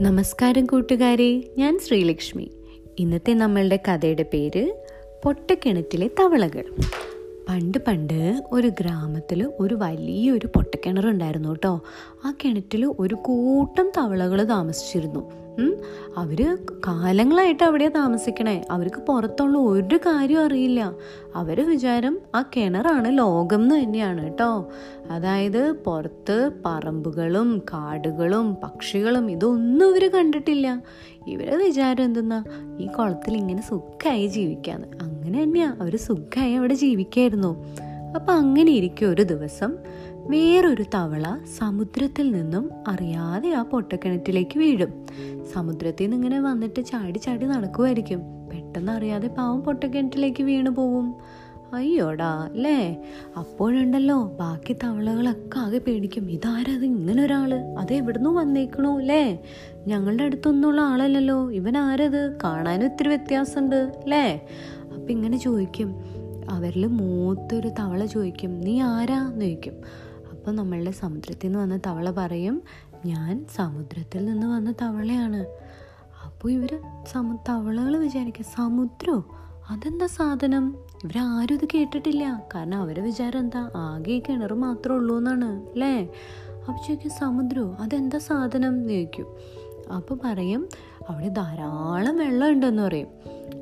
നമസ്കാരം കൂട്ടുകാരെ ഞാൻ ശ്രീലക്ഷ്മി. ഇന്നത്തെ നമ്മളുടെ കഥയുടെ പേര് പൊട്ടക്കിണറ്റിലെ തവളകൾ. പണ്ട് പണ്ട് ഒരു ഗ്രാമത്തിൽ ഒരു വലിയൊരു പൊട്ടക്കിണറുണ്ടായിരുന്നു കേട്ടോ. ആ കിണറ്റിൽ ഒരു കൂട്ടം തവളകൾ താമസിച്ചിരുന്നു. ഉം. അവർ കാലങ്ങളായിട്ട് അവിടെ താമസിക്കണേ. അവർക്ക് പുറത്തുള്ള ഒരു കാര്യം അറിയില്ല. അവർ വിചാരം ആ കിണറാണ് ലോകം എന്ന് തന്നെയാണ് കേട്ടോ. അതായത് പുറത്ത് പറമ്പുകളും കാടുകളും പക്ഷികളും ഇതൊന്നും ഇവർ കണ്ടിട്ടില്ല. ഇവരെ വിചാരം എന്തെന്നാ? ഈ കുളത്തിൽ ഇങ്ങനെ സുഖമായി ജീവിക്കാന്ന്. അങ്ങനെ തന്നെയാ. അവർ സുഖമായി അവിടെ ജീവിക്കായിരുന്നു. അപ്പം അങ്ങനെ ഇരിക്കും ഒരു ദിവസം വേറൊരു തവള സമുദ്രത്തിൽ നിന്നും അറിയാതെ ആ പൊട്ടക്കിണറ്റിലേക്ക് വീഴും. സമുദ്രത്തിൽ നിന്ന് ഇങ്ങനെ വന്നിട്ട് ചാടി ചാടി നടക്കുമായിരിക്കും പെട്ടെന്ന് അറിയാതെ പാവം പൊട്ടക്കിണറ്റിലേക്ക് വീണു പോവും. അയ്യോടാ അല്ലേ? അപ്പോഴുണ്ടല്ലോ ബാക്കി തവളകളൊക്കെ ആകെ പേടിക്കും. ഇതാരത് ഇങ്ങനെ ഒരാൾ അത് എവിടുന്ന് വന്നേക്കണു അല്ലേ? ഞങ്ങളുടെ അടുത്തൊന്നുള്ള ആളല്ലല്ലോ. ഇവൻ ആരത്? കാണാനും ഇത്തിരി വ്യത്യാസമുണ്ട് അല്ലേ? അപ്പം ഇങ്ങനെ ചോദിക്കും. അവരിൽ മൂത്തൊരു തവള ചോദിക്കും നീ ആരാന്ന് ചോദിക്കും. അപ്പോൾ നമ്മളുടെ സമുദ്രത്തിൽ നിന്ന് വന്ന തവള പറയും ഞാൻ സമുദ്രത്തിൽ നിന്ന് വന്ന തവളയാണ്. അപ്പോൾ ഇവർ സമു തവളകൾ വിചാരിക്കുക സമുദ്രോ? അതെന്താ സാധനം? ഇവരാരും ഇത് കേട്ടിട്ടില്ല. കാരണം അവരെ വിചാരം എന്താ? ആകെ കിണർ മാത്രമേ ഉള്ളൂ എന്നാണ് അല്ലേ? അപ്പോൾ ചോദിക്കും സമുദ്രോ? അതെന്താ സാധനം? എന്ന് ചോദിക്കും. അപ്പോൾ പറയും അവിടെ ധാരാളം വെള്ളം ഉണ്ടെന്ന് പറയും.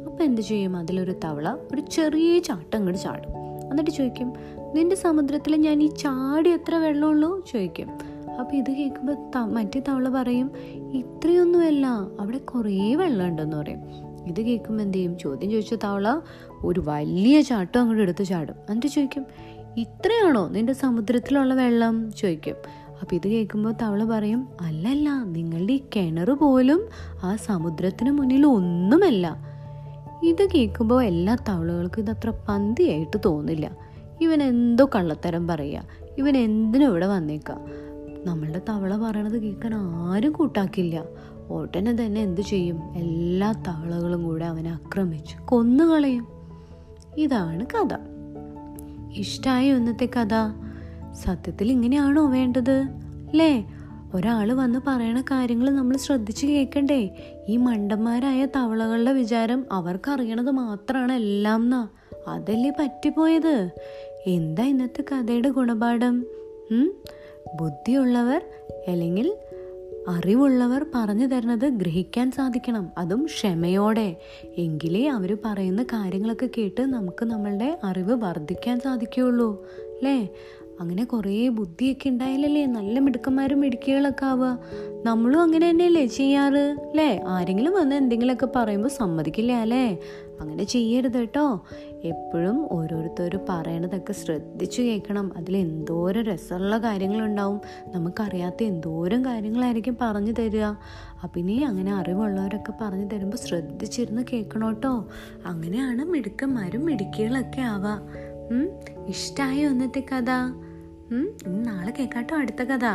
അപ്പോൾ എന്ത് ചെയ്യും? അതിലൊരു തവള ഒരു ചെറിയ ചാട്ടം അങ്ങോട്ട് ചാടും. എന്നിട്ട് ചോദിക്കും നിന്റെ സമുദ്രത്തിൽ ഞാൻ ഈ ചാടി എത്ര വെള്ളമുള്ളൂ? ചോദിക്കും. അപ്പോൾ ഇത് കേൾക്കുമ്പോൾ ത മറ്റേ തവള പറയും ഇത്രയൊന്നുമല്ല അവിടെ കുറേ വെള്ളമുണ്ടെന്ന് പറയും. ഇത് കേൾക്കുമ്പോൾ എന്ത് ചെയ്യും? ചോദ്യം ചോദിച്ച തവള ഒരു വലിയ ചാട്ടം അങ്ങോട്ട് എടുത്ത് ചാടും. എന്നിട്ട് ചോദിക്കും ഇത്രയാണോ നിന്റെ സമുദ്രത്തിലുള്ള വെള്ളം? ചോദിക്കും. അപ്പോൾ ഇത് കേൾക്കുമ്പോൾ തവള പറയും അല്ലല്ല നിങ്ങളുടെ ഈ കിണർ പോലും ആ സമുദ്രത്തിന് മുന്നിൽ ഒന്നുമല്ല. ഇത് കേൾക്കുമ്പോൾ എല്ലാ തവളകൾക്കും ഇതത്ര പന്തിയായിട്ട് തോന്നില്ല. ഇവൻ എന്തോ കള്ളത്തരം പറയുക ഇവൻ എന്തിനും ഇവിടെ വന്നേക്കാം? നമ്മളുടെ തവള പറയണത് കേൾക്കാൻ ആരും കൂട്ടാക്കില്ല. ഉടനെ തന്നെ എന്തു ചെയ്യും? എല്ലാ തവളകളും കൂടെ അവനെ ആക്രമിച്ച് കൊന്നുകളയും ഇതാണ് കഥ. ഇഷ്ടമായ ഒന്നത്തെ കഥ. സത്യത്തിൽ ഇങ്ങനെയാണോ വേണ്ടത്? അല്ലേ ഒരാൾ വന്ന് പറയണ കാര്യങ്ങൾ നമ്മൾ ശ്രദ്ധിച്ച് കേൾക്കണ്ടേ ഈ മണ്ടന്മാരായ തവളകളുടെ വിചാരം അവർക്കറിയണത് മാത്രമാണ് എല്ലാം എന്നാ അതല്ലേ പറ്റിപ്പോയത്? എന്താ ഇന്നത്തെ കഥയുടെ ഗുണപാഠം? ബുദ്ധിയുള്ളവർ അല്ലെങ്കിൽ അറിവുള്ളവർ പറഞ്ഞു തരുന്നത് ഗ്രഹിക്കാൻ സാധിക്കണം. അതും ക്ഷമയോടെ. എങ്കിലേ അവർ പറയുന്ന കാര്യങ്ങളൊക്കെ കേട്ട് നമുക്ക് നമ്മളുടെ അറിവ് വർദ്ധിക്കാൻ സാധിക്കുകയുള്ളൂ. അല്ലേ അങ്ങനെ കുറേ ബുദ്ധിയൊക്കെ ഉണ്ടായാലല്ലേ നല്ല മിടുക്കന്മാരും മിടുക്കികളൊക്കെ ആവുക. നമ്മളും അങ്ങനെ തന്നെയല്ലേ ചെയ്യാറ് അല്ലേ? ആരെങ്കിലും വന്ന് എന്തെങ്കിലുമൊക്കെ പറയുമ്പോൾ സമ്മതിക്കില്ല അല്ലേ? അങ്ങനെ ചെയ്യരുത് കേട്ടോ. എപ്പോഴും ഓരോരുത്തർ പറയണതൊക്കെ ശ്രദ്ധിച്ചു കേൾക്കണം. അതിൽ എന്തോരം രസമുള്ള കാര്യങ്ങളുണ്ടാവും. നമുക്കറിയാത്ത എന്തോരം കാര്യങ്ങളായിരിക്കും പറഞ്ഞു തരിക. അപ്പം ഇനി അങ്ങനെ അറിവുള്ളവരൊക്കെ പറഞ്ഞു തരുമ്പോൾ ശ്രദ്ധിച്ചിരുന്ന് കേൾക്കണം കേട്ടോ. അങ്ങനെയാണ് മിടുക്കന്മാരും മിടുക്കികളൊക്കെ ആവുക. ഇഷ്ടമായ ഇന്നത്തെ കഥ. ഉം? ഇനി നാളെ കേൾക്കാട്ടോ അടുത്ത കഥ